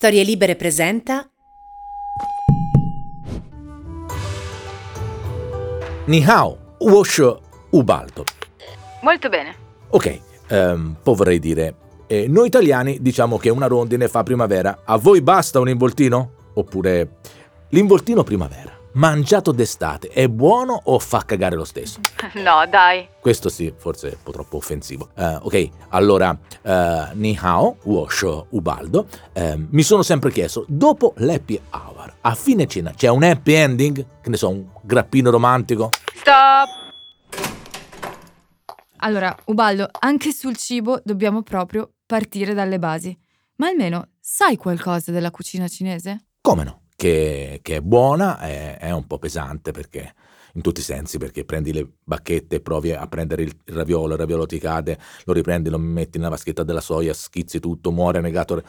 Storie Libere presenta Ni hao, Washo Ubaldo. Molto bene. Ok, ehm, poi vorrei dire, eh, noi italiani diciamo che una rondine fa primavera. A voi basta un involtino? Oppure l'involtino primavera, mangiato d'estate, è buono o fa cagare lo stesso? No, dai. Questo sì, forse è un po' troppo offensivo. Eh, ok, allora, eh, ni hao, Washo Ubaldo, ehm, mi sono sempre chiesto, dopo l'happy hour, a fine cena c'è un happy ending? Che ne so, un grappino romantico? Stop. Allora, Ubaldo, anche sul cibo dobbiamo proprio partire dalle basi. Ma almeno sai qualcosa della cucina cinese? Come no? Che, che è buona, è, è un po' pesante perché in tutti i sensi, perché prendi le bacchette, provi a prendere il raviolo, il raviolo ti cade, lo riprendi, lo metti nella vaschetta della soia, schizzi tutto, muore negato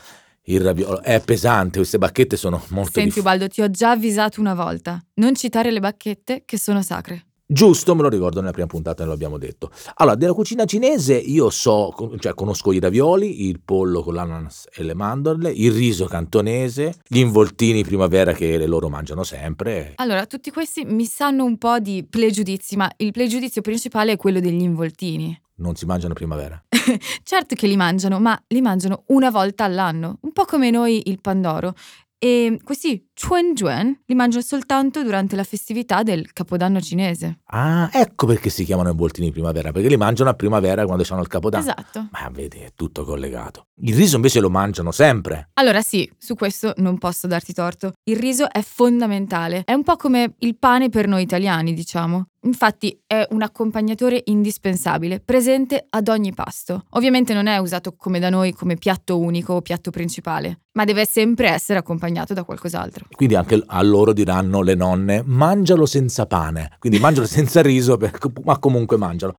il raviolo. È pesante, queste bacchette sono molto Senti, dif- Ubaldo, ti ho già avvisato una volta. Non citare le bacchette che sono sacre. Giusto, me lo ricordo nella prima puntata, ne abbiamo detto. Allora, della cucina cinese io so, cioè conosco i ravioli, il pollo con l'ananas e le mandorle, il riso cantonese, gli involtini primavera che le loro mangiano sempre. Allora, tutti questi mi sanno un po' di pregiudizi, ma il pregiudizio principale è quello degli involtini. Non si mangiano primavera. certo che li mangiano, ma li mangiano una volta all'anno, un po' come noi il pandoro. E questi Chuan Juan li mangiano soltanto durante la festività del Capodanno cinese. Ah, ecco perché si chiamano involtini primavera, perché li mangiano a primavera quando hanno il capodanno. Esatto. Ma vedi, è tutto collegato. Il riso invece lo mangiano sempre. Allora sì, su questo non posso darti torto. Il riso è fondamentale, è un po' come il pane per noi italiani, diciamo. Infatti è un accompagnatore indispensabile, presente ad ogni pasto. Ovviamente non è usato come da noi come piatto unico o piatto principale, ma deve sempre essere accompagnato da qualcos'altro. Quindi anche a loro diranno le nonne, mangialo senza pane. Quindi mangialo senza riso, ma comunque mangialo.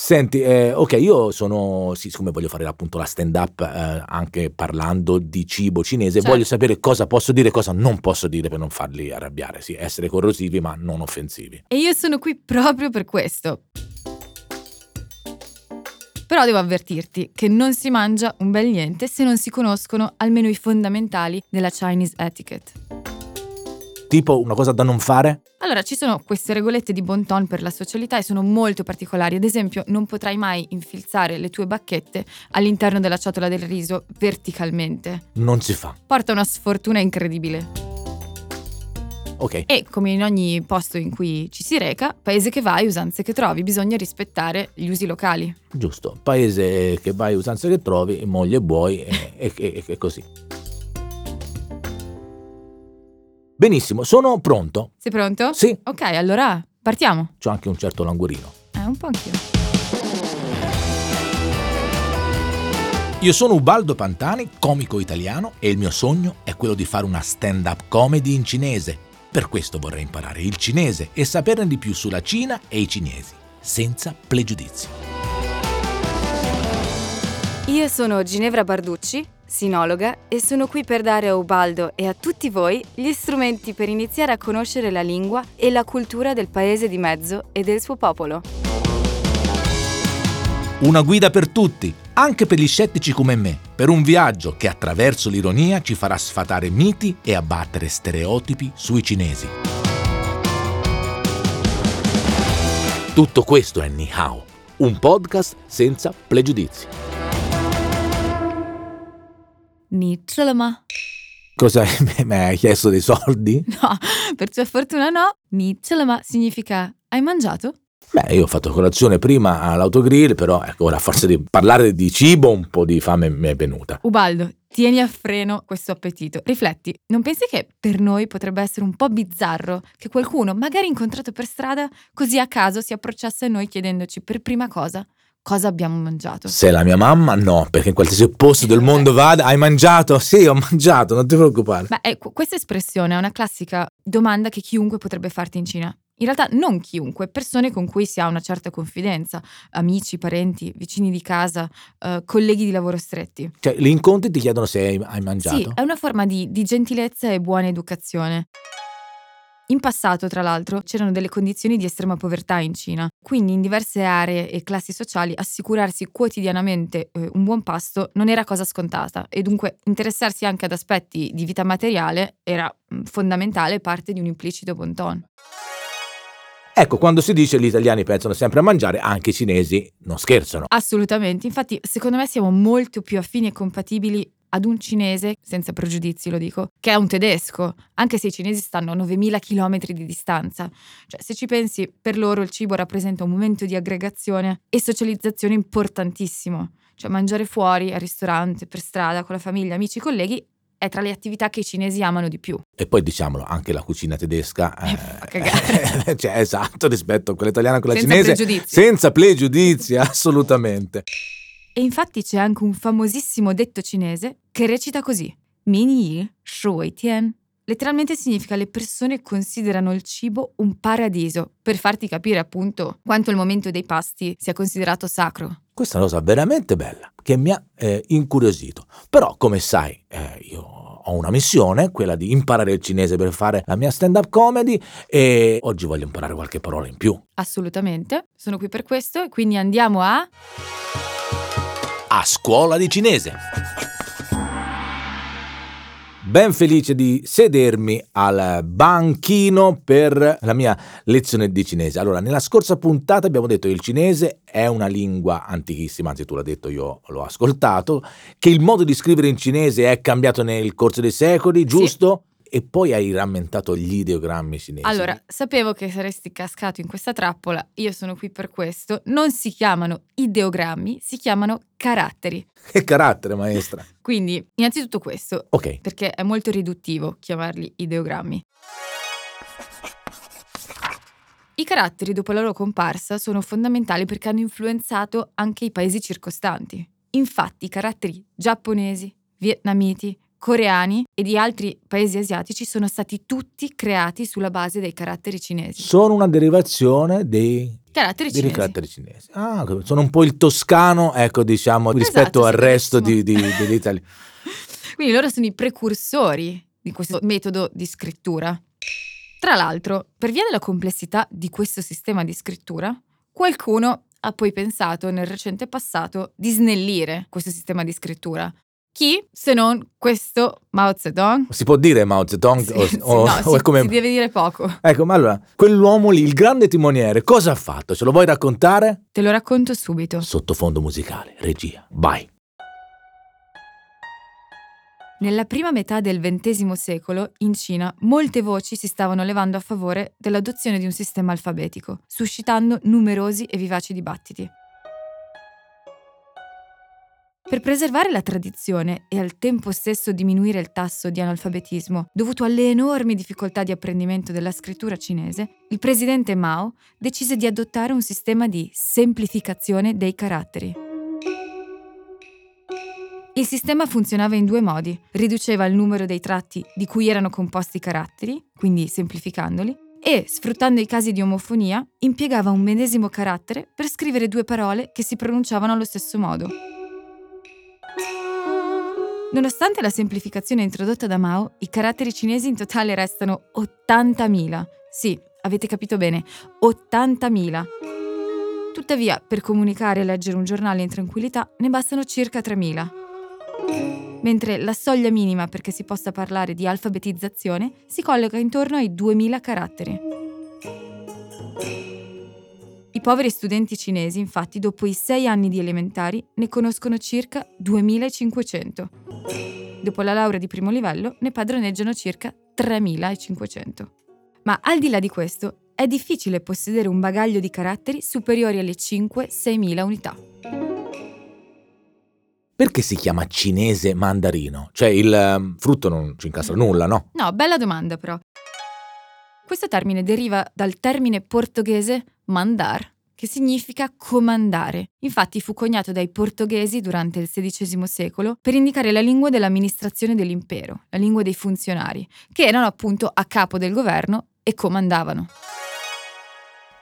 Senti, eh, ok, io sono, sì, siccome voglio fare appunto la stand up eh, anche parlando di cibo cinese, Certo. voglio sapere cosa posso dire e cosa non posso dire per non farli arrabbiare, sì, essere corrosivi ma non offensivi. E io sono qui proprio per questo. Però devo avvertirti che non si mangia un bel niente se non si conoscono almeno i fondamentali della Chinese etiquette. Tipo una cosa da non fare? Allora, ci sono queste regolette di bon ton per la socialità e sono molto particolari. Ad esempio, non potrai mai infilzare le tue bacchette all'interno della ciotola del riso verticalmente. Non si fa. Porta una sfortuna incredibile. Ok, E come in ogni posto in cui ci si reca, paese che vai, usanze che trovi, bisogna rispettare gli usi locali. giusto. Paese che vai, usanze che trovi, moglie e buoi e, e- e- e così. Benissimo, sono pronto. Sei pronto? Sì, Ok, allora partiamo. c'ho anche un certo languorino. Eh, un po' anch'io. Io sono Ubaldo Pantani, comico italiano, e il mio sogno è quello di fare una stand-up comedy in cinese. Per questo vorrei imparare il cinese e saperne di più sulla Cina e i cinesi, senza pregiudizi. Io sono Ginevra Barducci, sinologa, e sono qui per dare a Ubaldo e a tutti voi gli strumenti per iniziare a conoscere la lingua e la cultura del paese di mezzo e del suo popolo. Una guida per tutti, anche per gli scettici come me, per un viaggio che attraverso l'ironia ci farà sfatare miti e abbattere stereotipi sui cinesi. Tutto questo è Ni Hao, un podcast senza pregiudizi. Ni chelema. Cosa mi hai chiesto dei soldi? No, per tua fortuna no. Ni chelema significa hai mangiato? Beh, io ho fatto colazione prima all'autogrill, però ecco, ora a forza di parlare di cibo un po' di fame mi è venuta. Ubaldo, tieni a freno questo appetito. Rifletti, non pensi che per noi potrebbe essere un po' bizzarro che qualcuno, magari incontrato per strada, così a caso si approcciasse a noi chiedendoci per prima cosa cosa abbiamo mangiato? Se la mia mamma, no, perché in qualsiasi posto del mondo vada, hai mangiato? Sì, ho mangiato, non ti preoccupare. Beh, ecco, questa espressione è una classica domanda che chiunque potrebbe farti in Cina. In realtà non chiunque, persone con cui si ha una certa confidenza, amici, parenti, vicini di casa, eh, colleghi di lavoro stretti. Cioè, gli incontri ti chiedono se hai, hai mangiato? Sì, è una forma di, di gentilezza e buona educazione. In passato, tra l'altro, c'erano delle condizioni di estrema povertà in Cina, quindi in diverse aree e classi sociali assicurarsi quotidianamente eh, un buon pasto non era cosa scontata e dunque interessarsi anche ad aspetti di vita materiale era mm, fondamentale parte di un implicito bon ton. Ecco, quando si dice gli italiani pensano sempre a mangiare, anche i cinesi non scherzano. Assolutamente, infatti secondo me siamo molto più affini e compatibili ad un cinese, senza pregiudizi lo dico, che a un tedesco, anche se i cinesi stanno a 9000 km di distanza. Cioè, se ci pensi, per loro il cibo rappresenta un momento di aggregazione e socializzazione importantissimo. Cioè, mangiare fuori, al ristorante, per strada, con la famiglia, amici, colleghi, è tra le attività che i cinesi amano di più. E poi diciamolo, anche la cucina tedesca Eh, cagare. cioè, esatto rispetto a quella italiana e quella Senza cinese. pregiudizi. Senza pregiudizi, assolutamente. E infatti c'è anche un famosissimo detto cinese che recita così: Min yi shui tian. Letteralmente significa le persone considerano il cibo un paradiso, per farti capire appunto quanto il momento dei pasti sia considerato sacro. Questa è una cosa veramente bella che mi ha eh, incuriosito. Però, come sai, eh, io ho una missione, quella di imparare il cinese per fare la mia stand-up comedy e oggi voglio imparare qualche parola in più. Assolutamente, sono qui per questo e quindi andiamo a... A scuola di cinese. Ben felice di sedermi al banchino per la mia lezione di cinese. Allora, nella scorsa puntata abbiamo detto che il cinese è una lingua antichissima, anzi tu l'hai detto, io l'ho ascoltato, che il modo di scrivere in cinese è cambiato nel corso dei secoli, giusto? E poi hai rammentato gli ideogrammi cinesi. Allora, sapevo che saresti cascato in questa trappola, io sono qui per questo. Non si chiamano ideogrammi, si chiamano caratteri. Che carattere, maestra. Quindi, innanzitutto questo, Ok, perché è molto riduttivo chiamarli ideogrammi. I caratteri dopo la loro comparsa sono fondamentali perché hanno influenzato anche i paesi circostanti. Infatti i caratteri giapponesi, vietnamiti, coreani e di altri paesi asiatici sono stati tutti creati sulla base dei caratteri cinesi. sono una derivazione dei Caratteri dei cinesi. caratteri cinesi. Ah, sono un po' il toscano, ecco, diciamo, rispetto Esatto, al sì, resto di, di, dell'Italia. Quindi loro sono i precursori di questo metodo di scrittura. Tra l'altro, per via della complessità di questo sistema di scrittura, qualcuno ha poi pensato nel recente passato di snellire questo sistema di scrittura. Chi se non questo Mao Zedong? Si può dire Mao Zedong? Sì, o, sì, o- no, o si, come... si deve dire poco. Ecco, ma allora, quell'uomo lì, il grande timoniere, cosa ha fatto? Ce lo vuoi raccontare? Te lo racconto subito. Sottofondo musicale, regia, vai. Nella prima metà del XX secolo, in Cina, molte voci si stavano levando a favore dell'adozione di un sistema alfabetico, suscitando numerosi e vivaci dibattiti. Per preservare la tradizione e al tempo stesso diminuire il tasso di analfabetismo dovuto alle enormi difficoltà di apprendimento della scrittura cinese, il presidente Mao decise di adottare un sistema di semplificazione dei caratteri. Il sistema funzionava in due modi. Riduceva il numero dei tratti di cui erano composti i caratteri, quindi semplificandoli, e, sfruttando i casi di omofonia, impiegava un medesimo carattere per scrivere due parole che si pronunciavano allo stesso modo. Nonostante la semplificazione introdotta da Mao, i caratteri cinesi in totale restano 80.000. Sì, avete capito bene, 80.000. Tuttavia, per comunicare e leggere un giornale in tranquillità ne bastano circa 3.000 mentre la soglia minima perché si possa parlare di alfabetizzazione si colloca intorno ai 2000 caratteri. I poveri studenti cinesi, infatti, dopo i sei anni di elementari, ne conoscono circa 2500. Dopo la laurea di primo livello, ne padroneggiano circa 3500. Ma al di là di questo, è difficile possedere un bagaglio di caratteri superiori alle 5-6.000 unità. Perché si chiama cinese mandarino? Cioè il ehm, frutto non ci incastra nulla, no? No, bella domanda però. Questo termine deriva dal termine portoghese mandar, che significa comandare. Infatti fu coniato dai portoghesi durante il XVI secolo per indicare la lingua dell'amministrazione dell'impero, la lingua dei funzionari, che erano appunto a capo del governo e comandavano.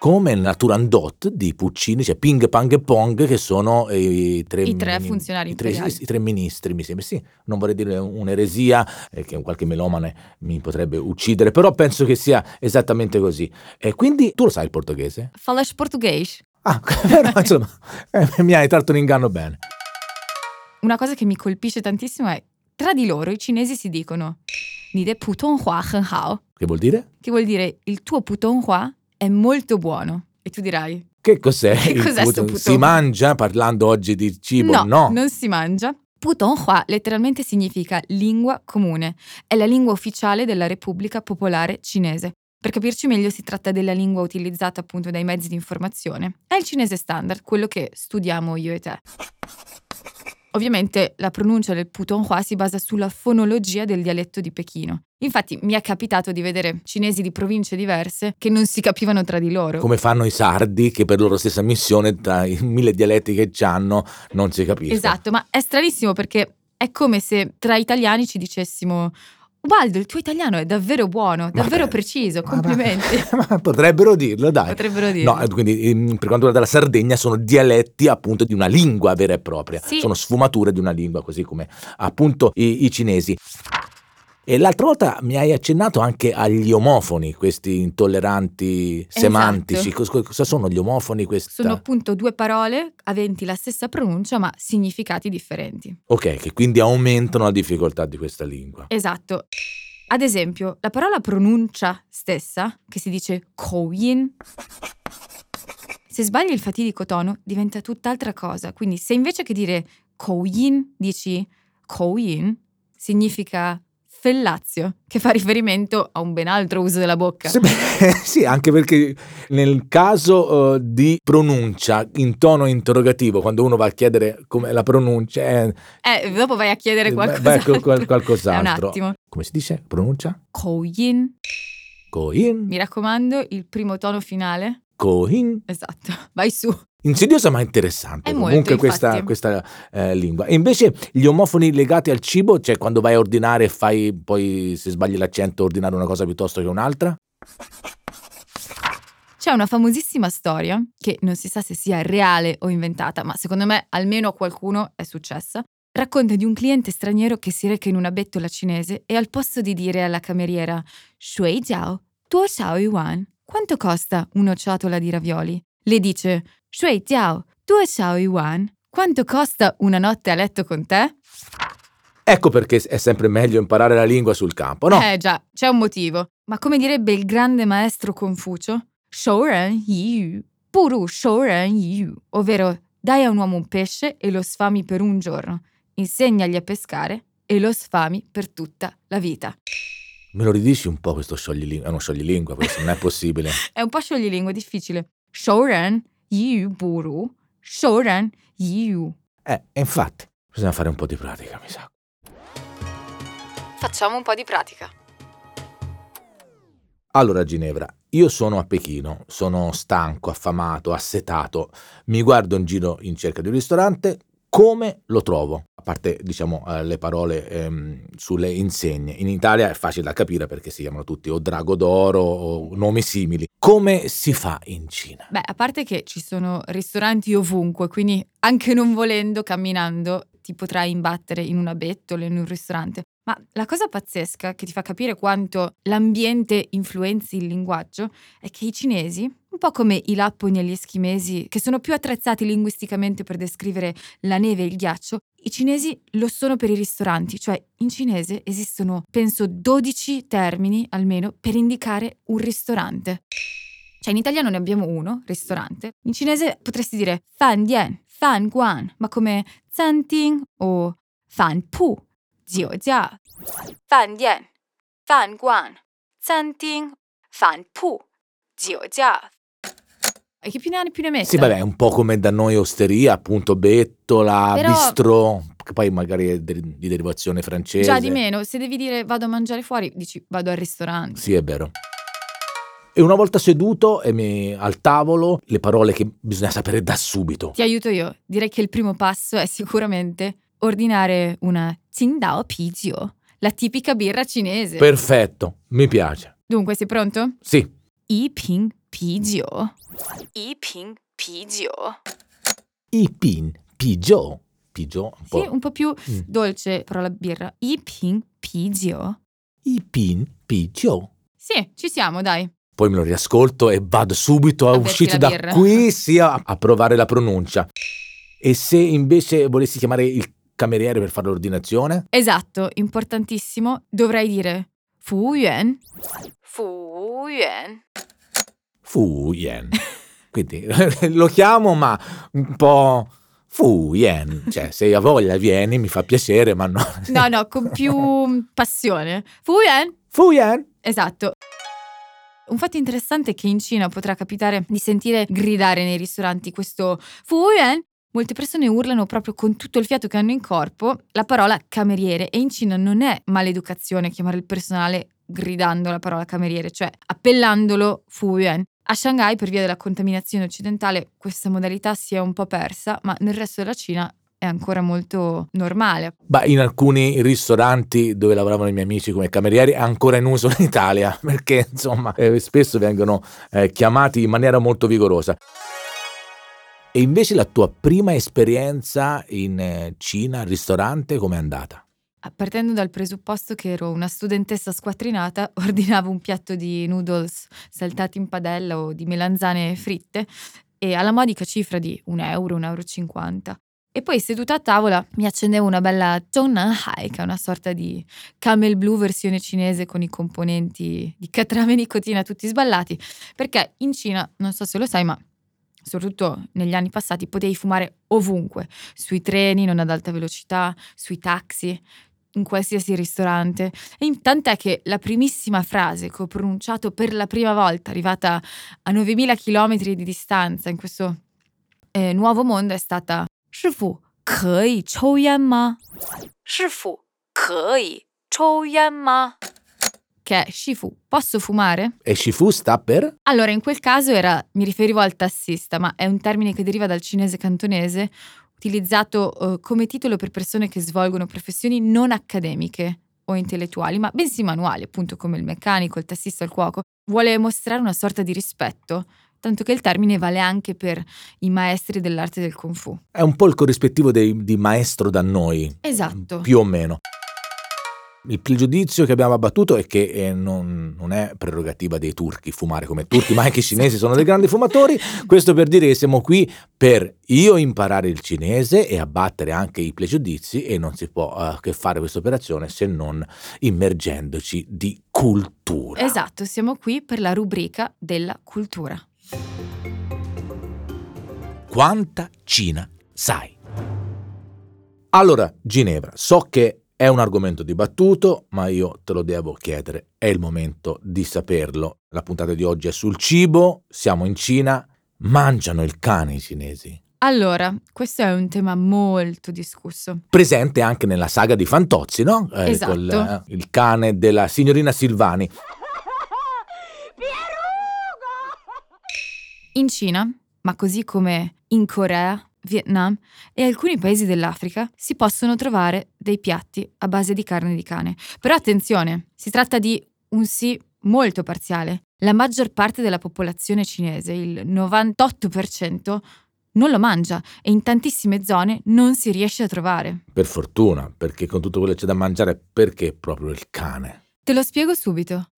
Come nella Turandot di Puccini, c'è Ping, Pang e Pong, che sono i tre, I tre funzionari i tre, i tre ministri, mi sembra. Sì, non vorrei dire un'eresia, eh, che qualche melomane mi potrebbe uccidere, però penso che sia esattamente così. E quindi tu lo sai il portoghese? Falas português. Ah, però insomma, eh, mi hai tratto in inganno bene. Una cosa che mi colpisce tantissimo è tra di loro i cinesi si dicono Ni de putonghua hen hao, Che vuol dire? che vuol dire il tuo putonghua è molto buono. E tu dirai Che cos'è? Che il cos'è sto puto- puto? Si mangia parlando oggi di cibo? No. non si mangia. Putonghua letteralmente significa lingua comune. È la lingua ufficiale della Repubblica Popolare Cinese. Per capirci meglio si tratta della lingua utilizzata appunto dai mezzi di informazione. È il cinese standard, quello che studiamo io e te. Ovviamente la pronuncia del Putonghua si basa sulla fonologia del dialetto di Pechino. Infatti mi è capitato di vedere cinesi di province diverse che non si capivano tra di loro. Come fanno i sardi che per loro stessa missione, tra i mille dialetti che hanno, non si capiscono. Esatto, ma è stranissimo perché è come se tra italiani ci dicessimo Ubaldo, il tuo italiano è davvero buono, davvero beh, preciso, Ma- complimenti. Ma, ma potrebbero dirlo, dai. Potrebbero dire. No, quindi ehm, per quanto riguarda la Sardegna sono dialetti appunto di una lingua vera e propria, Sì. sono sfumature di una lingua, così come appunto i, i cinesi. E l'altra volta mi hai accennato anche agli omofoni, questi intolleranti semantici. Cos- Cosa sono gli omofoni? Questa... Sono appunto due parole aventi la stessa pronuncia ma significati differenti. Ok, che quindi aumentano la difficoltà di questa lingua. Esatto. Ad esempio, la parola pronuncia stessa, che si dice kouyin, se sbagli il fatidico tono diventa tutt'altra cosa. Quindi se invece che dire kouyin dici kouyin, significa fellazio, che fa riferimento a un ben altro uso della bocca. Sì, beh, sì, anche perché nel caso eh, di pronuncia in tono interrogativo, quando uno va a chiedere come la pronuncia, eh, Eh, dopo vai a chiedere eh, qualcos'altro. beh, qual- qualcos'altro. È un attimo. Come si dice? Pronuncia? Kouyin. Coin, Mi raccomando, il primo tono finale. Coin. Esatto, vai su. Insidiosa ma interessante È molto, comunque questa, infatti. questa, eh, lingua. E invece gli omofoni legati al cibo, cioè quando vai a ordinare e fai poi se sbagli l'accento ordinare una cosa piuttosto che un'altra? C'è una famosissima storia, che non si sa se sia reale o inventata, ma secondo me almeno a qualcuno è successa. Racconta di un cliente straniero che si reca in una bettola cinese e al posto di dire alla cameriera Shui jiao, tuo xiao yuan, quanto costa una ciotola di ravioli? Le dice Shui jiao, tuo xiao yuan, quanto costa una notte a letto con te? Ecco perché è sempre meglio imparare la lingua sul campo, no? Eh già, c'è un motivo. Ma come direbbe il grande maestro Confucio, Shouren Yi Puru Shouren Yi ovvero dai a un uomo un pesce e lo sfami per un giorno, insegnagli a pescare e lo sfami per tutta la vita. Me lo ridici un po' questo scioglilingua? È uno scioglilingua, questo non è possibile. È un po' scioglilingua, è difficile. Shouren Yi Puru Shouren Yi Eh, infatti, bisogna fare un po' di pratica, mi sa. Facciamo un po' di pratica. Allora, Ginevra, io sono a Pechino, sono stanco, affamato, assetato, mi guardo in giro in cerca di un ristorante, come lo trovo? A parte, diciamo, eh, le parole ehm, sulle insegne. In Italia è facile da capire perché si chiamano tutti o Drago d'Oro o nomi simili. Come si fa in Cina? Beh, a parte che ci sono ristoranti ovunque, quindi anche non volendo, camminando, ti potrai imbattere in una bettola, in un ristorante. Ma la cosa pazzesca che ti fa capire quanto l'ambiente influenzi il linguaggio è che i cinesi, un po' come i lapponi e gli eschimesi, che sono più attrezzati linguisticamente per descrivere la neve e il ghiaccio, i cinesi lo sono per i ristoranti, cioè in cinese esistono, penso, 12 termini almeno per indicare un ristorante. Cioè in italiano ne abbiamo uno, ristorante. In cinese potresti dire fan dian, fan guan, ma come zanting o fan pu, jiu jia. Fan dian, fan guan, zanting, fan pu, jiu jia. E che più ne ha più ne metta. Sì, vabbè, è un po' come da noi osteria, appunto, bettola, Però- bistrò, che poi magari è di derivazione francese. Già di meno, se devi dire vado a mangiare fuori, dici vado al ristorante. Sì, è vero. E una volta seduto e mi- al tavolo, le parole che bisogna sapere da subito. Ti aiuto io. Direi che il primo passo è sicuramente ordinare una Qingdao Pijiu, la tipica birra cinese. Perfetto, mi piace. Dunque, sei pronto? Sì, Yi Ping pijiu. I ping pijiu. I pin, pigio. Pigio, un po'. Sì, un po' più Mm. dolce però la birra. I ping pijiu. I pin, pigio. Sì, ci siamo, dai. Poi me lo riascolto e vado subito a uscire da birra. qui sia a, a provare la pronuncia. E se invece volessi chiamare il cameriere per fare l'ordinazione? Esatto, importantissimo. Dovrei dire Fu Yuan. Fu Yuan. Fu Yen. Quindi lo chiamo ma un po' Fu Yen. Cioè se hai voglia vieni, mi fa piacere, ma no. No, no, con più passione. Fu Yuan. Fu Yen. Esatto. Un fatto interessante è che in Cina potrà capitare di sentire gridare nei ristoranti questo Fu Yuan. Molte persone urlano proprio con tutto il fiato che hanno in corpo la parola cameriere e in Cina non è maleducazione chiamare il personale gridando la parola cameriere, cioè appellandolo Fu Yuan. A Shanghai, per via della contaminazione occidentale, questa modalità si è un po' persa, ma nel resto della Cina è ancora molto normale. Ma in alcuni ristoranti dove lavoravano i miei amici come camerieri è ancora in uso in Italia, perché insomma eh, spesso vengono eh, chiamati in maniera molto vigorosa. E invece la tua prima esperienza in eh, Cina, al ristorante, com'è andata? Partendo dal presupposto che ero una studentessa squattrinata, ordinavo un piatto di noodles saltati in padella o di melanzane fritte e alla modica cifra di un euro, un euro e poi seduta a tavola mi accendevo una bella Zhongnanhai, che è una sorta di camel blue versione cinese con i componenti di catrame e nicotina tutti sballati, perché in Cina, non so se lo sai, ma soprattutto negli anni passati potevi fumare ovunque, sui treni non ad alta velocità, sui taxi, in qualsiasi ristorante. E in, tant'è che la primissima frase che ho pronunciato per la prima volta, arrivata a 9000 km di distanza in questo eh, nuovo mondo, è stata Shifu, kei chou yan ma? Shifu, kei chou yan ma? che è Shifu, posso fumare? E Shifu sta per? Allora, in quel caso era, mi riferivo al tassista, ma è un termine che deriva dal cinese cantonese, utilizzato eh, come titolo per persone che svolgono professioni non accademiche o intellettuali, ma bensì manuali, appunto come il meccanico, il tassista, il cuoco. Vuole mostrare una sorta di rispetto, tanto che il termine vale anche per i maestri dell'arte del kung fu. È un po' il corrispettivo dei- di maestro da noi, Esatto. più o meno. Il pregiudizio che abbiamo abbattuto è che eh, non, non è prerogativa dei turchi fumare come turchi, ma anche i cinesi sono dei grandi fumatori. Questo per dire che siamo qui per io imparare il cinese e abbattere anche i pregiudizi e non si può eh, che fare questa operazione se non immergendoci di cultura. Esatto, siamo qui per la rubrica della cultura. Quanta Cina sai? Allora, Ginevra, so che è un argomento dibattuto, ma io te lo devo chiedere, è il momento di saperlo. La puntata di oggi è sul cibo, siamo in Cina, mangiano il cane i cinesi. Allora, questo è un tema molto discusso. Presente anche nella saga di Fantozzi, no? Eh, Esatto. col, eh, il cane della signorina Silvani. In Cina, ma così come in Corea, Vietnam e alcuni paesi dell'Africa, si possono trovare dei piatti a base di carne di cane. Però attenzione, si tratta di un sì molto parziale. La maggior parte della popolazione cinese, il 98%, non lo mangia e in tantissime zone non si riesce a trovare. Per fortuna, perché con tutto quello che c'è da mangiare, perché proprio il cane? Te lo spiego subito.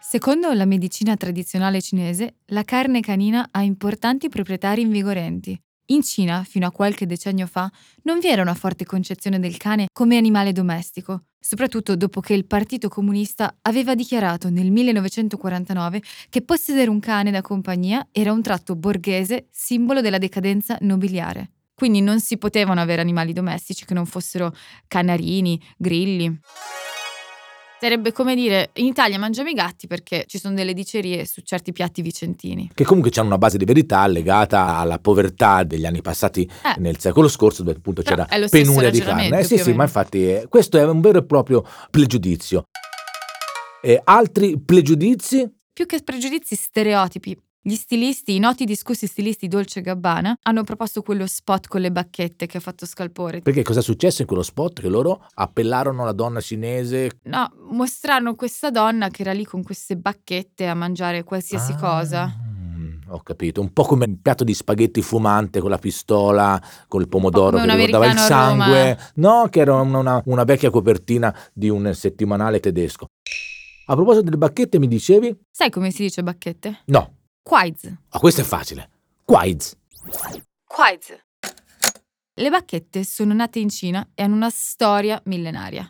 Secondo la medicina tradizionale cinese, la carne canina ha importanti proprietà rinvigorenti. In Cina, fino a qualche decennio fa, non vi era una forte concezione del cane come animale domestico, soprattutto dopo che il Partito Comunista aveva dichiarato nel 1949 che possedere un cane da compagnia era un tratto borghese simbolo della decadenza nobiliare. Quindi non si potevano avere animali domestici che non fossero canarini, grilli. Sarebbe come dire, in Italia mangiamo i gatti perché ci sono delle dicerie su certi piatti vicentini. Che comunque hanno una base di verità legata alla povertà degli anni passati Eh. nel secolo scorso, dove appunto Però c'era penuria di carne. Eh, sì, sì, ma infatti eh, questo è un vero e proprio pregiudizio. E altri pregiudizi? Più che pregiudizi, stereotipi. Gli stilisti, i noti discussi stilisti Dolce Gabbana, hanno proposto quello spot con le bacchette che ha fatto scalpore. Perché cosa è successo in quello spot? Che loro appellarono la donna cinese. No, mostrarono questa donna che era lì con queste bacchette a mangiare qualsiasi Ah, cosa. Ho capito, un po' come un piatto di spaghetti fumante con la pistola, col pomodoro che ricordava il sangue. No, che era una- una vecchia copertina di un settimanale tedesco. A proposito delle bacchette, mi dicevi? Sai come si dice bacchette? No, Quaiz. ah, questo è facile. Quaiz. Quaiz. Le bacchette sono nate in Cina e hanno una storia millenaria.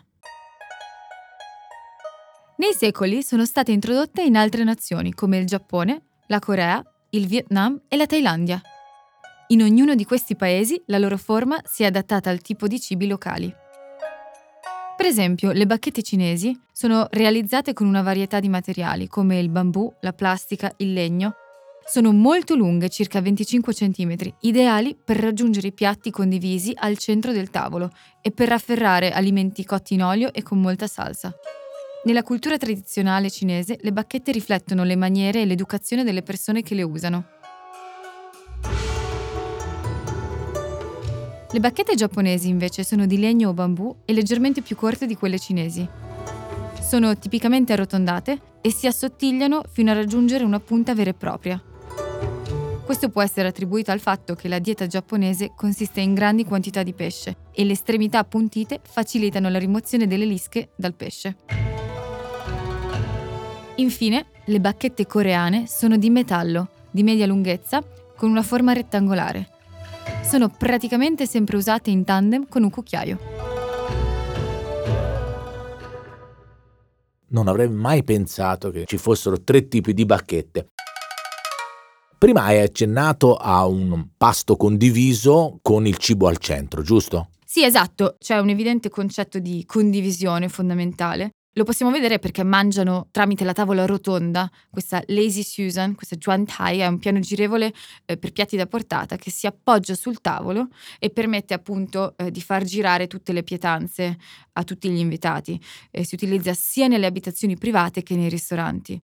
Nei secoli sono state introdotte in altre nazioni come il Giappone, la Corea, il Vietnam e la Thailandia. In ognuno di questi paesi la loro forma si è adattata al tipo di cibi locali. Per esempio, le bacchette cinesi sono realizzate con una varietà di materiali come il bambù, la plastica, il legno. Sono molto lunghe, circa 25 cm, ideali per raggiungere i piatti condivisi al centro del tavolo e per rafferrare alimenti cotti in olio e con molta salsa. Nella cultura tradizionale cinese, le bacchette riflettono le maniere e l'educazione delle persone che le usano. Le bacchette giapponesi invece sono di legno o bambù e leggermente più corte di quelle cinesi. Sono tipicamente arrotondate e si assottigliano fino a raggiungere una punta vera e propria. Questo può essere attribuito al fatto che la dieta giapponese consiste in grandi quantità di pesce e le estremità appuntite facilitano la rimozione delle lische dal pesce. Infine, le bacchette coreane sono di metallo, di media lunghezza, con una forma rettangolare. Sono praticamente sempre usate in tandem con un cucchiaio. Non avrei mai pensato che ci fossero tre tipi di bacchette. Prima hai accennato a un pasto condiviso con il cibo al centro, giusto? Sì, esatto, c'è un evidente concetto di condivisione fondamentale. Lo possiamo vedere perché mangiano tramite la tavola rotonda. Questa Lazy Susan, questa Juan Thai, è un piano girevole eh, per piatti da portata che si appoggia sul tavolo e permette appunto eh, di far girare tutte le pietanze a tutti gli invitati. Eh, si utilizza sia nelle abitazioni private che nei ristoranti.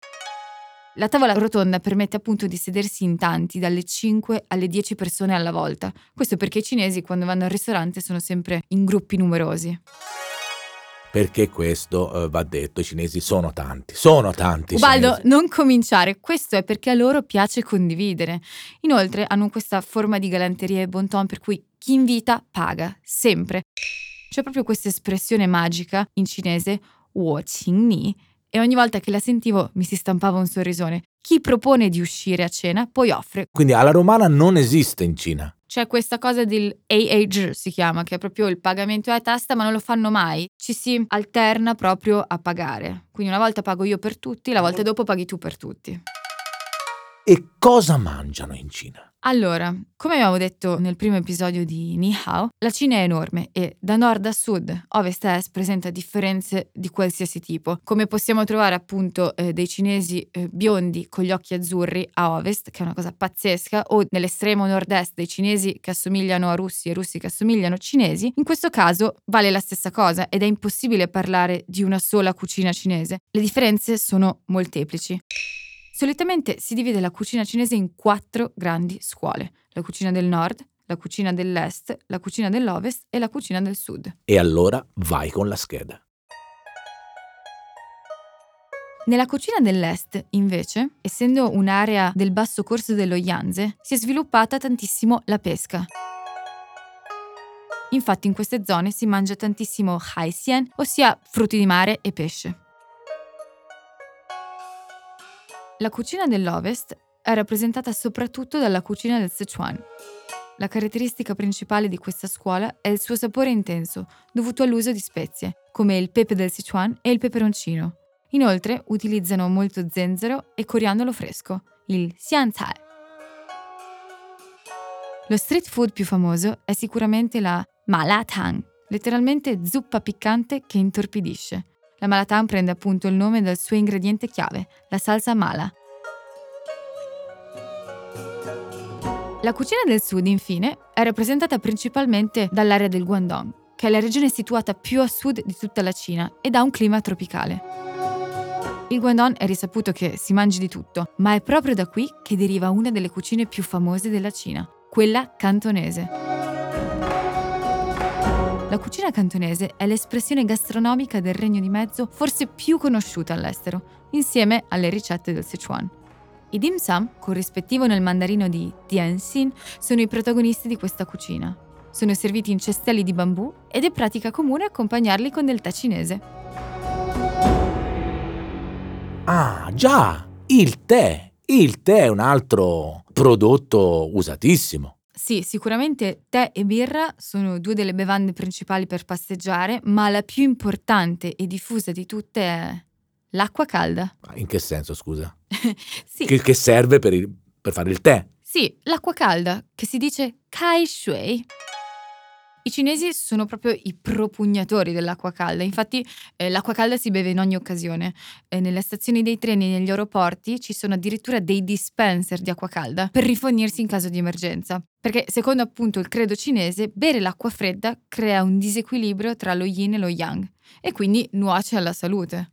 La tavola rotonda permette appunto di sedersi in tanti, dalle 5 alle 10 persone alla volta. Questo perché i cinesi quando vanno al ristorante sono sempre in gruppi numerosi. Perché questo eh, va detto, i cinesi sono tanti, sono tanti. Ubaldo, cinesi. non cominciare, questo è perché a loro piace condividere. Inoltre hanno questa forma di galanteria e bon ton per cui chi invita paga, sempre. C'è proprio questa espressione magica in cinese, wo qing ni, e ogni volta che la sentivo mi si stampava un sorrisone. Chi propone di uscire a cena poi offre. Quindi alla romana non esiste in Cina. C'è questa cosa del AAG si chiama, che è proprio il pagamento a testa, ma non lo fanno mai. Ci si alterna proprio a pagare. Quindi una volta pago io per tutti, la volta dopo paghi tu per tutti. E cosa mangiano in Cina? Allora, come abbiamo detto nel primo episodio di Ni Hao, la Cina è enorme e da nord a sud, ovest a est presenta differenze di qualsiasi tipo. Come possiamo trovare appunto eh, dei cinesi eh, biondi con gli occhi azzurri a ovest, che è una cosa pazzesca, o nell'estremo nord-est dei cinesi che assomigliano a russi e russi che assomigliano a cinesi, in questo caso vale la stessa cosa ed è impossibile parlare di una sola cucina cinese. Le differenze sono molteplici. Solitamente si divide la cucina cinese in quattro grandi scuole, la cucina del nord, la cucina dell'est, la cucina dell'ovest e la cucina del sud. E allora vai con la scheda. Nella cucina dell'est, invece, essendo un'area del basso corso dello Yangtze, si è sviluppata tantissimo la pesca. Infatti in queste zone si mangia tantissimo haixian, ossia frutti di mare e pesce. La cucina dell'Ovest è rappresentata soprattutto dalla cucina del Sichuan. La caratteristica principale di questa scuola è il suo sapore intenso, dovuto all'uso di spezie, come il pepe del Sichuan e il peperoncino. Inoltre utilizzano molto zenzero e coriandolo fresco, il xianzai. Lo street food più famoso è sicuramente la malatang, letteralmente zuppa piccante che intorpidisce. La malatang prende appunto il nome dal suo ingrediente chiave, la salsa mala. La cucina del sud, infine, è rappresentata principalmente dall'area del Guangdong, che è la regione situata più a sud di tutta la Cina ed ha un clima tropicale. Il Guangdong è risaputo che si mangi di tutto, ma è proprio da qui che deriva una delle cucine più famose della Cina, quella cantonese. La cucina cantonese è l'espressione gastronomica del Regno di Mezzo forse più conosciuta all'estero, insieme alle ricette del Sichuan. I dim sum, corrispettivo nel mandarino di Tianxin, sono i protagonisti di questa cucina. Sono serviti in cestelli di bambù ed è pratica comune accompagnarli con del tè cinese. Ah, già, il tè. Il tè è un altro prodotto usatissimo. Sì, sicuramente tè e birra sono due delle bevande principali per passeggiare, ma la più importante e diffusa di tutte è l'acqua calda. In che senso, scusa? sì, Che, che serve per, il- per fare il tè. sì, l'acqua calda, che si dice kai shui. I cinesi sono proprio i propugnatori dell'acqua calda, infatti eh, l'acqua calda si beve in ogni occasione. Eh, nelle stazioni dei treni e negli aeroporti ci sono addirittura dei dispenser di acqua calda per rifornirsi in caso di emergenza. Perché secondo appunto il credo cinese, bere l'acqua fredda crea un disequilibrio tra lo yin e lo yang e quindi nuoce alla salute.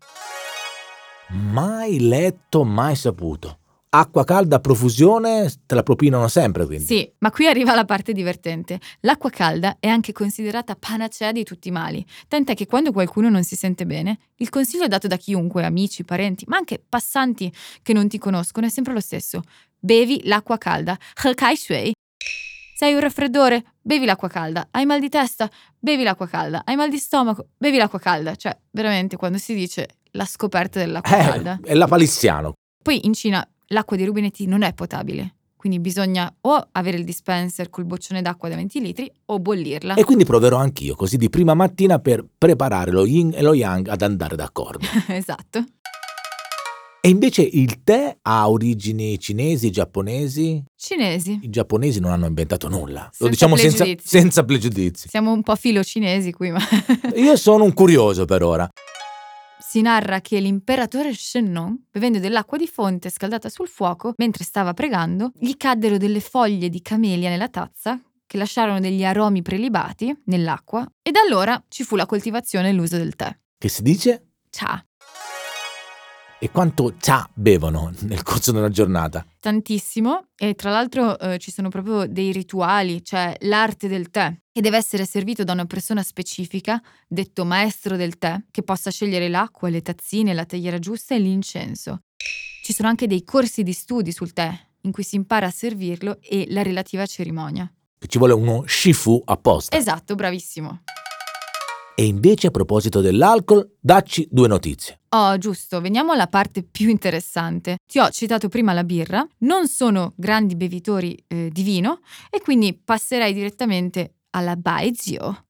Mai letto, mai saputo. Acqua calda a profusione te la propinano sempre, quindi. Sì, ma qui arriva la parte divertente. L'acqua calda è anche considerata panacea di tutti i mali, tant'è che quando qualcuno non si sente bene, il consiglio dato da chiunque, amici, parenti, ma anche passanti che non ti conoscono è sempre lo stesso. Bevi l'acqua calda. Kai shui. Se hai un raffreddore, bevi l'acqua calda. Hai mal di testa, bevi l'acqua calda. Hai mal di stomaco, bevi l'acqua calda. Cioè, veramente, quando si dice la scoperta dell'acqua calda. Eh, è la palissiano. Poi in Cina l'acqua dei rubinetti non è potabile, quindi bisogna o avere il dispenser col boccione d'acqua da 20 litri o bollirla. E quindi proverò anch'io, così di prima mattina per preparare lo yin e lo yang ad andare d'accordo. esatto. E invece il tè ha origini cinesi, giapponesi? Cinesi. I giapponesi non hanno inventato nulla. Lo Senza diciamo senza, pregiudizi. senza pregiudizi. Siamo un po' filo cinesi qui, ma Io sono un curioso per ora. Si narra che l'imperatore Shennon, bevendo dell'acqua di fonte scaldata sul fuoco mentre stava pregando, gli caddero delle foglie di camelia nella tazza che lasciarono degli aromi prelibati nell'acqua e da allora ci fu la coltivazione e l'uso del tè. Che si dice? Cha. E quanto cha bevono nel corso della giornata? Tantissimo e tra l'altro eh, ci sono proprio dei rituali, cioè l'arte del tè, che deve essere servito da una persona specifica, detto maestro del tè, che possa scegliere l'acqua, le tazzine, la tagliera giusta e l'incenso. Ci sono anche dei corsi di studi sul tè, in cui si impara a servirlo e la relativa cerimonia. Ci vuole uno shifu apposta. Esatto, bravissimo. E invece a proposito dell'alcol, dacci due notizie. Oh, giusto, veniamo alla parte più interessante. Ti ho citato prima la birra, non sono grandi bevitori eh, di vino e quindi passerei direttamente alla Baizio.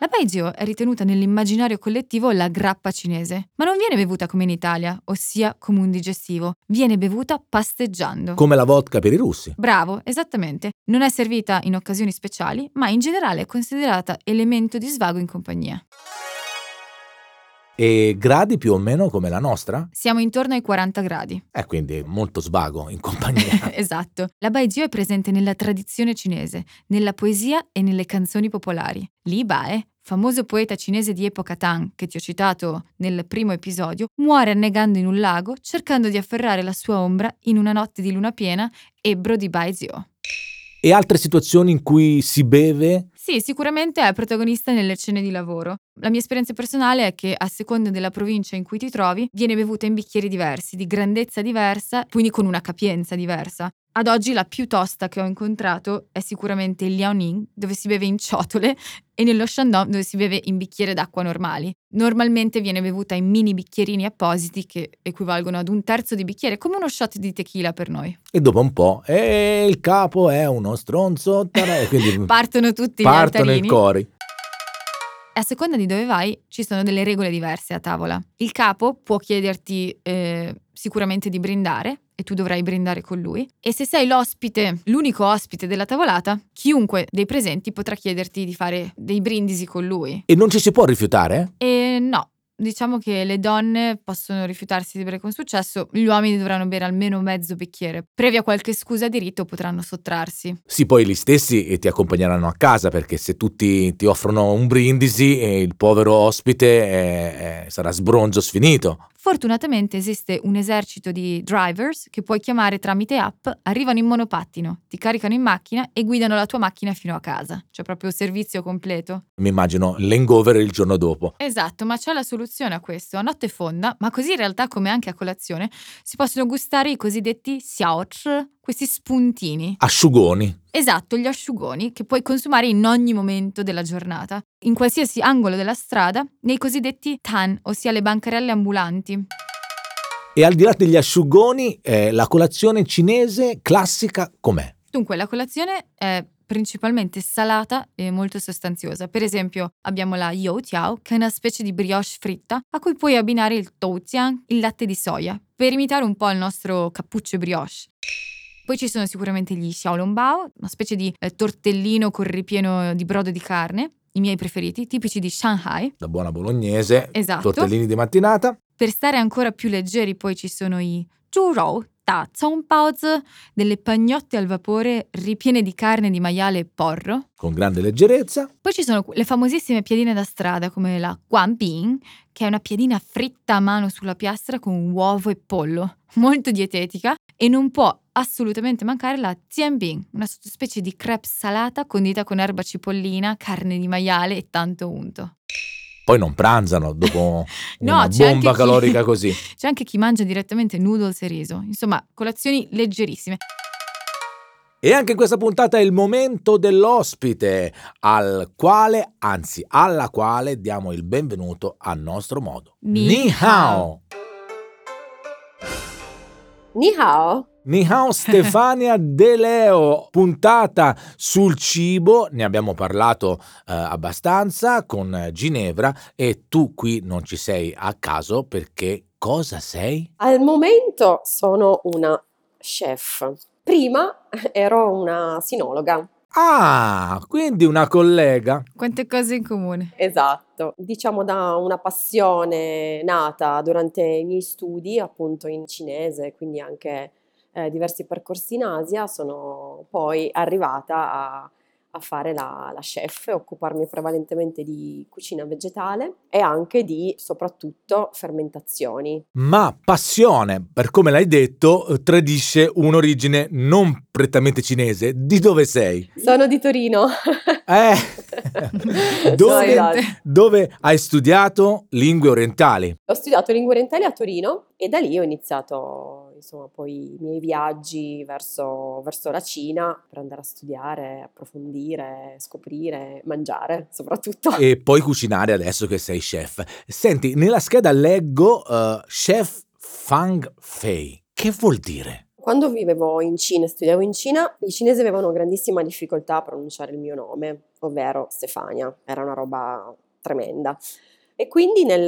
La Baizio è ritenuta nell'immaginario collettivo la grappa cinese, ma non viene bevuta come in Italia, ossia come un digestivo, viene bevuta pasteggiando. Come la vodka per i russi. Bravo, esattamente. Non è servita in occasioni speciali, ma in generale è considerata elemento di svago in compagnia. E gradi più o meno come la nostra? Siamo intorno ai 40 gradi. Eh, quindi molto svago in compagnia. esatto. La Baijiu è presente nella tradizione cinese, nella poesia e nelle canzoni popolari. Li Bae, famoso poeta cinese di epoca Tang, che ti ho citato nel primo episodio, muore annegando in un lago cercando di afferrare la sua ombra in una notte di luna piena, ebbro di Baijiu. e altre situazioni in cui si beve? Sì, sicuramente è protagonista nelle cene di lavoro. La mia esperienza personale è che a seconda della provincia in cui ti trovi, viene bevuta in bicchieri diversi, di grandezza diversa, quindi con una capienza diversa. Ad oggi la più tosta che ho incontrato è sicuramente il Liaoning, dove si beve in ciotole, e nello Shandong, dove si beve in bicchiere d'acqua normali. Normalmente viene bevuta in mini bicchierini appositi che equivalgono ad un terzo di bicchiere, come uno shot di tequila per noi. E dopo un po', e il capo è uno stronzo, e quindi Partono tutti partono gli i altarini. cori. A seconda di dove vai, ci sono delle regole diverse a tavola. Il capo può chiederti eh, sicuramente di brindare e tu dovrai brindare con lui. E se sei l'ospite, l'unico ospite della tavolata, chiunque dei presenti potrà chiederti di fare dei brindisi con lui. E non ci si può rifiutare? E no. Diciamo che le donne possono rifiutarsi di bere con successo, gli uomini dovranno bere almeno mezzo bicchiere. Previa qualche scusa di rito potranno sottrarsi. Sì, poi gli stessi e ti accompagneranno a casa perché se tutti ti offrono un brindisi e il povero ospite eh, eh, sarà sbronzo sfinito. Fortunatamente esiste un esercito di drivers che puoi chiamare tramite app, arrivano in monopattino, ti caricano in macchina e guidano la tua macchina fino a casa. Cioè proprio servizio completo. Mi immagino l'hangover il giorno dopo. Esatto, ma c'è la soluzione a questo. A notte fonda, ma così in realtà come anche a colazione, si possono gustare i cosiddetti xiaochi, questi spuntini. Asciugoni. Esatto, gli asciugoni che puoi consumare in ogni momento della giornata, in qualsiasi angolo della strada, nei cosiddetti tan, ossia le bancarelle ambulanti. E al di là degli asciugoni, eh, la colazione cinese classica com'è? Dunque, la colazione è principalmente salata e molto sostanziosa. Per esempio, abbiamo la youtiao, che è una specie di brioche fritta, a cui puoi abbinare il doujiang, il latte di soia, per imitare un po' il nostro cappuccio brioche. Poi ci sono sicuramente gli xiaolongbao, una specie di eh, tortellino con ripieno di brodo di carne, i miei preferiti, tipici di Shanghai. Da buona bolognese, Esatto. tortellini di mattinata. Per stare ancora più leggeri poi ci sono i zhurou, da zongbaozi, delle pagnotte al vapore ripiene di carne di maiale e porro. con grande leggerezza. Poi ci sono le famosissime piadine da strada come la guanping, che è una piadina fritta a mano sulla piastra con uovo e pollo, molto dietetica e non può assolutamente mancare la tianbing, una sottospecie di crepe salata condita con erba cipollina, carne di maiale e tanto unto. Poi non pranzano dopo No, una bomba anche chi- calorica così. C'è anche chi mangia direttamente noodles e riso, insomma, colazioni leggerissime. E anche in questa puntata è il momento dell'ospite, al quale, anzi alla quale diamo il benvenuto a nostro modo. Ni hao. Ni hao, Ni hao Stefania De Leo, puntata sul cibo, ne abbiamo parlato eh, abbastanza con Ginevra e tu qui non ci sei a caso perché cosa sei? al momento sono una chef. Prima ero una sinologa. Ah, quindi una collega. Quante cose in comune. Esatto, diciamo da una passione nata durante i miei studi, appunto in cinese, quindi anche eh, diversi percorsi in Asia, sono poi arrivata a, a fare la, la chef, occuparmi prevalentemente di cucina vegetale e anche di soprattutto fermentazioni. Ma passione, per come l'hai detto, eh, tradisce un'origine non prettamente cinese. Di dove sei? Sono di Torino. Eh, No, dove, esatto. dove hai studiato lingue orientali? Ho studiato lingue orientali a Torino e da lì ho iniziato insomma, poi i miei viaggi verso, verso la Cina per andare a studiare, approfondire, scoprire, mangiare soprattutto. E poi cucinare adesso che sei chef. Senti, nella scheda leggo eh, chef Fang Fei. Che vuol dire? Quando vivevo in Cina e studiavo in Cina, i cinesi avevano grandissima difficoltà a pronunciare il mio nome, ovvero Stefania. Era una roba tremenda. E quindi nel,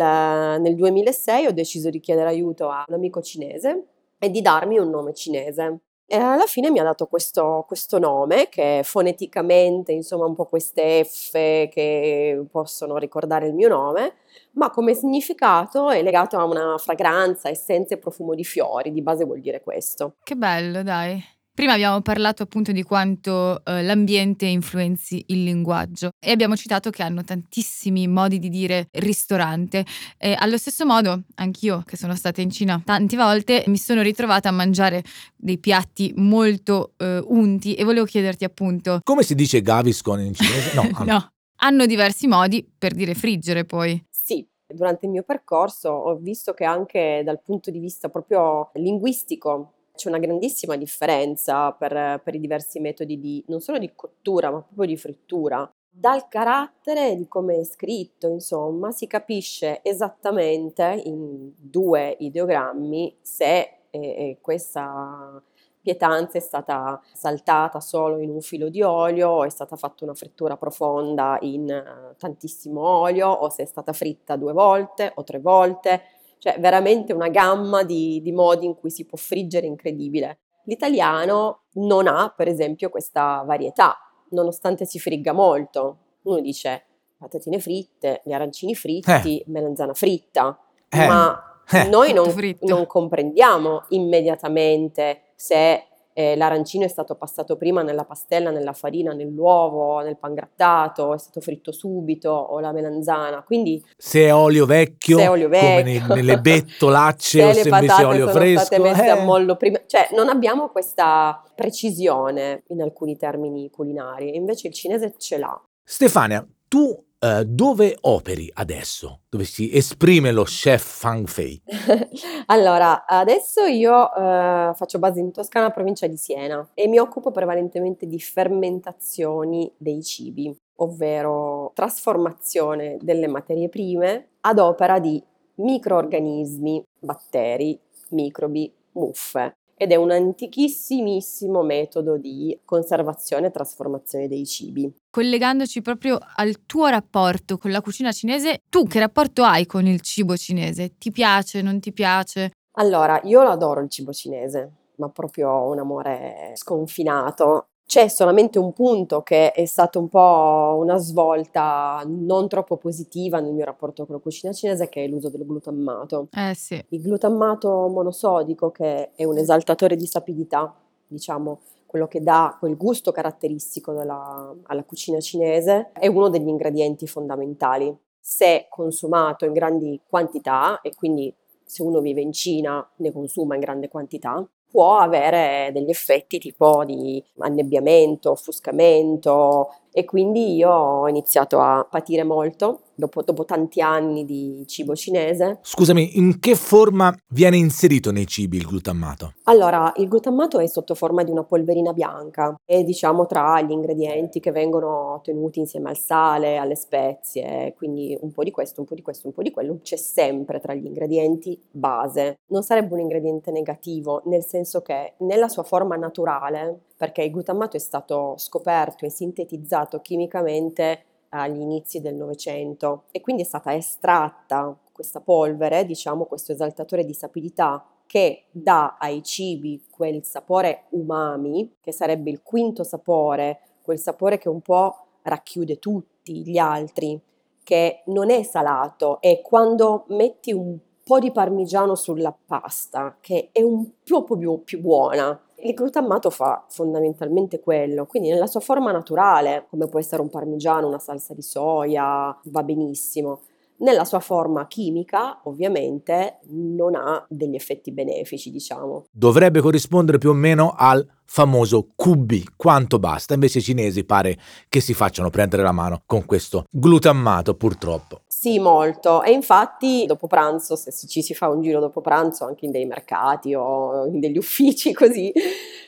nel 2006 ho deciso di chiedere aiuto a un amico cinese e di darmi un nome cinese. E alla fine mi ha dato questo, questo nome che foneticamente, insomma, un po' queste F che possono ricordare il mio nome, ma come significato è legato a una fragranza, essenza e profumo di fiori, di base vuol dire questo. Che bello, dai. Prima abbiamo parlato appunto di quanto eh, l'ambiente influenzi il linguaggio e abbiamo citato che hanno tantissimi modi di dire ristorante. E allo stesso modo, anch'io che sono stata in Cina tante volte, mi sono ritrovata a mangiare dei piatti molto eh, unti e volevo chiederti appunto, Come si dice Gaviscon in cinese? No, ah, no, hanno diversi modi per dire friggere poi. Sì, durante il mio percorso ho visto che anche dal punto di vista proprio linguistico c'è una grandissima differenza per, per i diversi metodi di, non solo di cottura, ma proprio di frittura. Dal carattere di come è scritto, insomma, si capisce esattamente in due ideogrammi se eh, eh, questa pietanza è stata saltata solo in un filo di olio o è stata fatta una frittura profonda in eh, tantissimo olio o se è stata fritta due volte o tre volte, cioè veramente una gamma di, di modi in cui si può friggere incredibile. L'italiano non ha, per esempio, questa varietà, nonostante si frigga molto. Uno dice patatine fritte, gli arancini fritti, melanzana fritta, Eh, ma eh. noi non, non comprendiamo immediatamente se eh, l'arancino è stato passato prima nella pastella, nella farina, nell'uovo, nel pangrattato, è stato fritto subito, o la melanzana. Quindi se è olio vecchio, se è olio come vecchio. ne- nelle bettolacce o se se le invece è patate olio sono fresco. state messe eh. a mollo prima, cioè non abbiamo questa precisione in alcuni termini culinari, invece il cinese ce l'ha. Stefania, tu eh, dove operi adesso? Dove si esprime lo chef Fang Fei? Allora, adesso io eh, faccio base in Toscana, provincia di Siena, e mi occupo prevalentemente di fermentazioni dei cibi, ovvero trasformazione delle materie prime ad opera di microorganismi, batteri, microbi, muffe. Ed è un antichissimissimo metodo di conservazione e trasformazione dei cibi. Collegandoci proprio al tuo rapporto con la cucina cinese, tu che rapporto hai con il cibo cinese? Ti piace, non ti piace? Allora, io adoro il cibo cinese, ma proprio un amore sconfinato. C'è solamente un punto che è stato un po' una svolta non troppo positiva nel mio rapporto con la cucina cinese, che è l'uso del glutammato. Eh sì. Il glutammato monosodico, che è un esaltatore di sapidità, diciamo, quello che dà quel gusto caratteristico della- alla cucina cinese, è uno degli ingredienti fondamentali. Se consumato in grandi quantità, e quindi se uno vive in Cina ne consuma in grande quantità, può avere degli effetti tipo di annebbiamento, offuscamento e quindi io ho iniziato a patire molto dopo, dopo tanti anni di cibo cinese. Scusami, in che forma viene inserito nei cibi il glutammato? Allora, il glutammato è sotto forma di una polverina bianca, è diciamo tra gli ingredienti che vengono ottenuti insieme al sale, alle spezie, quindi un po' di questo, un po' di questo, un po' di quello, c'è sempre tra gli ingredienti base. Non sarebbe un ingrediente negativo, nel senso che nella sua forma naturale, perché il glutammato è stato scoperto e sintetizzato chimicamente agli inizi del Novecento e quindi è stata estratta questa polvere, diciamo questo esaltatore di sapidità che dà ai cibi quel sapore umami, che sarebbe il quinto sapore, quel sapore che un po' racchiude tutti gli altri, che non è salato e quando metti un po' di parmigiano sulla pasta, che è un po' più, più buona, il glutammato fa fondamentalmente quello, quindi nella sua forma naturale, come può essere un parmigiano, una salsa di soia, va benissimo. Nella sua forma chimica, ovviamente, non ha degli effetti benefici, diciamo. Dovrebbe corrispondere più o meno al famoso QB, quanto basta. Invece i cinesi pare che si facciano prendere la mano con questo glutammato, purtroppo. Sì, molto. E infatti dopo pranzo, se ci si fa un giro dopo pranzo anche in dei mercati o in degli uffici così,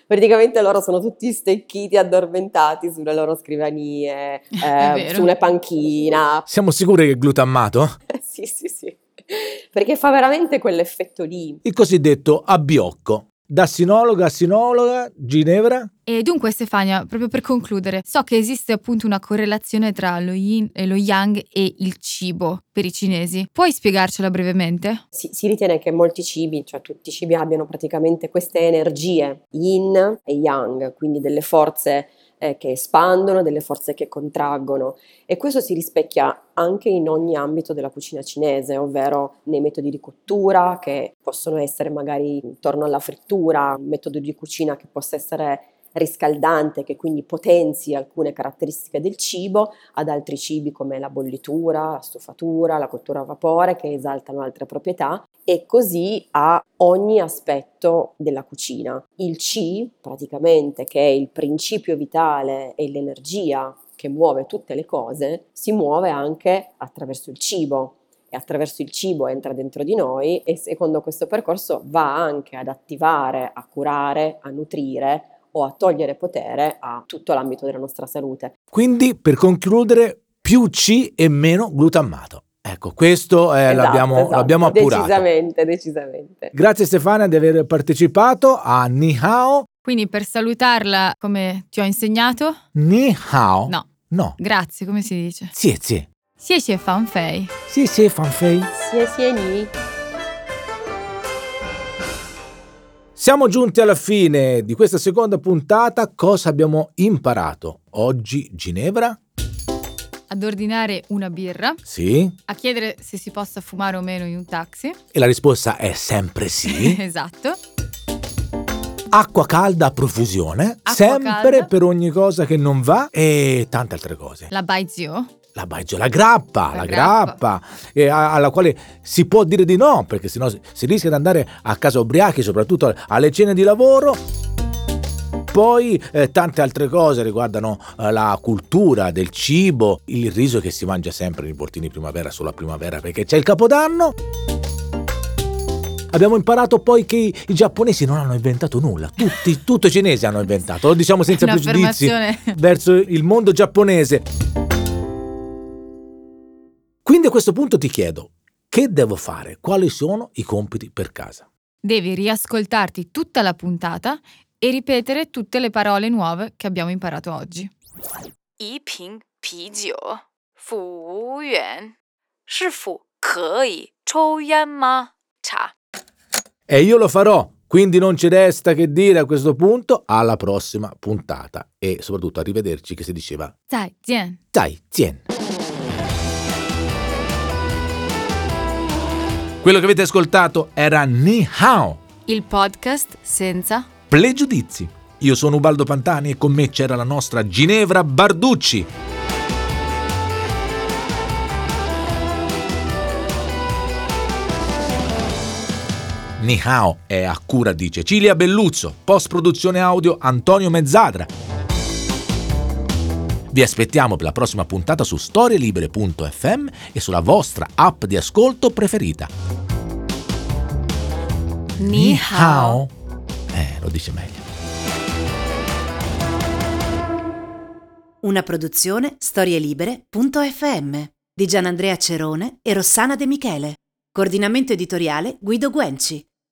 praticamente loro sono tutti stecchiti, addormentati sulle loro scrivanie, eh, vero. sulle panchina. Siamo sicuri che il glutamato? sì, sì, sì. Perché fa veramente quell'effetto lì. Il cosiddetto abbiocco. Da sinologa a sinologa, Ginevra? E dunque Stefania, proprio per concludere, so che esiste appunto una correlazione tra lo yin e lo yang e il cibo per i cinesi. Puoi spiegarcela brevemente? Si, si ritiene che molti cibi, cioè tutti i cibi abbiano praticamente queste energie, yin e yang, quindi delle forze eh, che espandono, delle forze che contraggono. E questo si rispecchia anche in ogni ambito della cucina cinese, ovvero nei metodi di cottura che possono essere magari intorno alla frittura, un metodo di cucina che possa essere riscaldante che quindi potenzi alcune caratteristiche del cibo ad altri cibi come la bollitura, la stufatura, la cottura a vapore che esaltano altre proprietà e così a ogni aspetto della cucina. Il Qi praticamente che è il principio vitale e l'energia che muove tutte le cose si muove anche attraverso il cibo e attraverso il cibo entra dentro di noi e secondo questo percorso va anche ad attivare, a curare, a nutrire o a togliere potere a tutto l'ambito della nostra salute. Quindi, per concludere, più C e meno glutamato. Ecco, questo eh, Esatto, l'abbiamo, esatto, l'abbiamo appurato. Decisamente, decisamente. Grazie Stefania di aver partecipato a Ni Hao. Quindi per salutarla come ti ho insegnato? Ni Hao? No, No. grazie, come si dice? Sì, sì. Xie xie fan fei. Sì, sì, fanfei. Sì, sì, ni. Siamo giunti alla fine di questa seconda puntata. Cosa abbiamo imparato oggi, Ginevra? Ad ordinare una birra, Sì. a chiedere se si possa fumare o meno in un taxi. E la risposta è sempre sì. esatto. acqua calda a profusione, Acqua sempre calda. per ogni cosa che non va e tante altre cose. La baizio? La baggio, la grappa, La la, grappa. grappa, alla quale si può dire di no, perché sennò si rischia di andare a casa ubriachi, soprattutto alle cene di lavoro. Poi eh, tante altre cose riguardano eh, la cultura del cibo, il riso che si mangia sempre nei portini primavera solo a primavera perché c'è il capodanno. Abbiamo imparato poi che i, i giapponesi non hanno inventato nulla, tutti, tutto i cinesi hanno inventato, lo diciamo senza pregiudizi verso il mondo giapponese. Quindi a questo punto ti chiedo, che devo fare? Quali sono i compiti per casa? Devi riascoltarti tutta la puntata e ripetere tutte le parole nuove che abbiamo imparato oggi. Yi ping pi jiu fu yuan shi fu kei chou yan ma cha. E io lo farò, quindi non ci resta che dire a questo punto alla prossima puntata e soprattutto arrivederci che si diceva Zai Zien. Zai Zien. Quello che avete ascoltato era Ni Hao, Il podcast senza Pregiudizi. Io sono Ubaldo Pantani e con me c'era la nostra Ginevra Barducci. Ni Hao è a cura di Cecilia Belluzzo, post produzione audio Antonio Mezzadra. Vi aspettiamo per la prossima puntata su storielibere.fm e sulla vostra app di ascolto preferita. Ni hao. Eh, lo dice meglio. Una produzione storielibere.fm di Gianandrea Cerone e Rossana De Michele. Coordinamento editoriale Guido Guenci.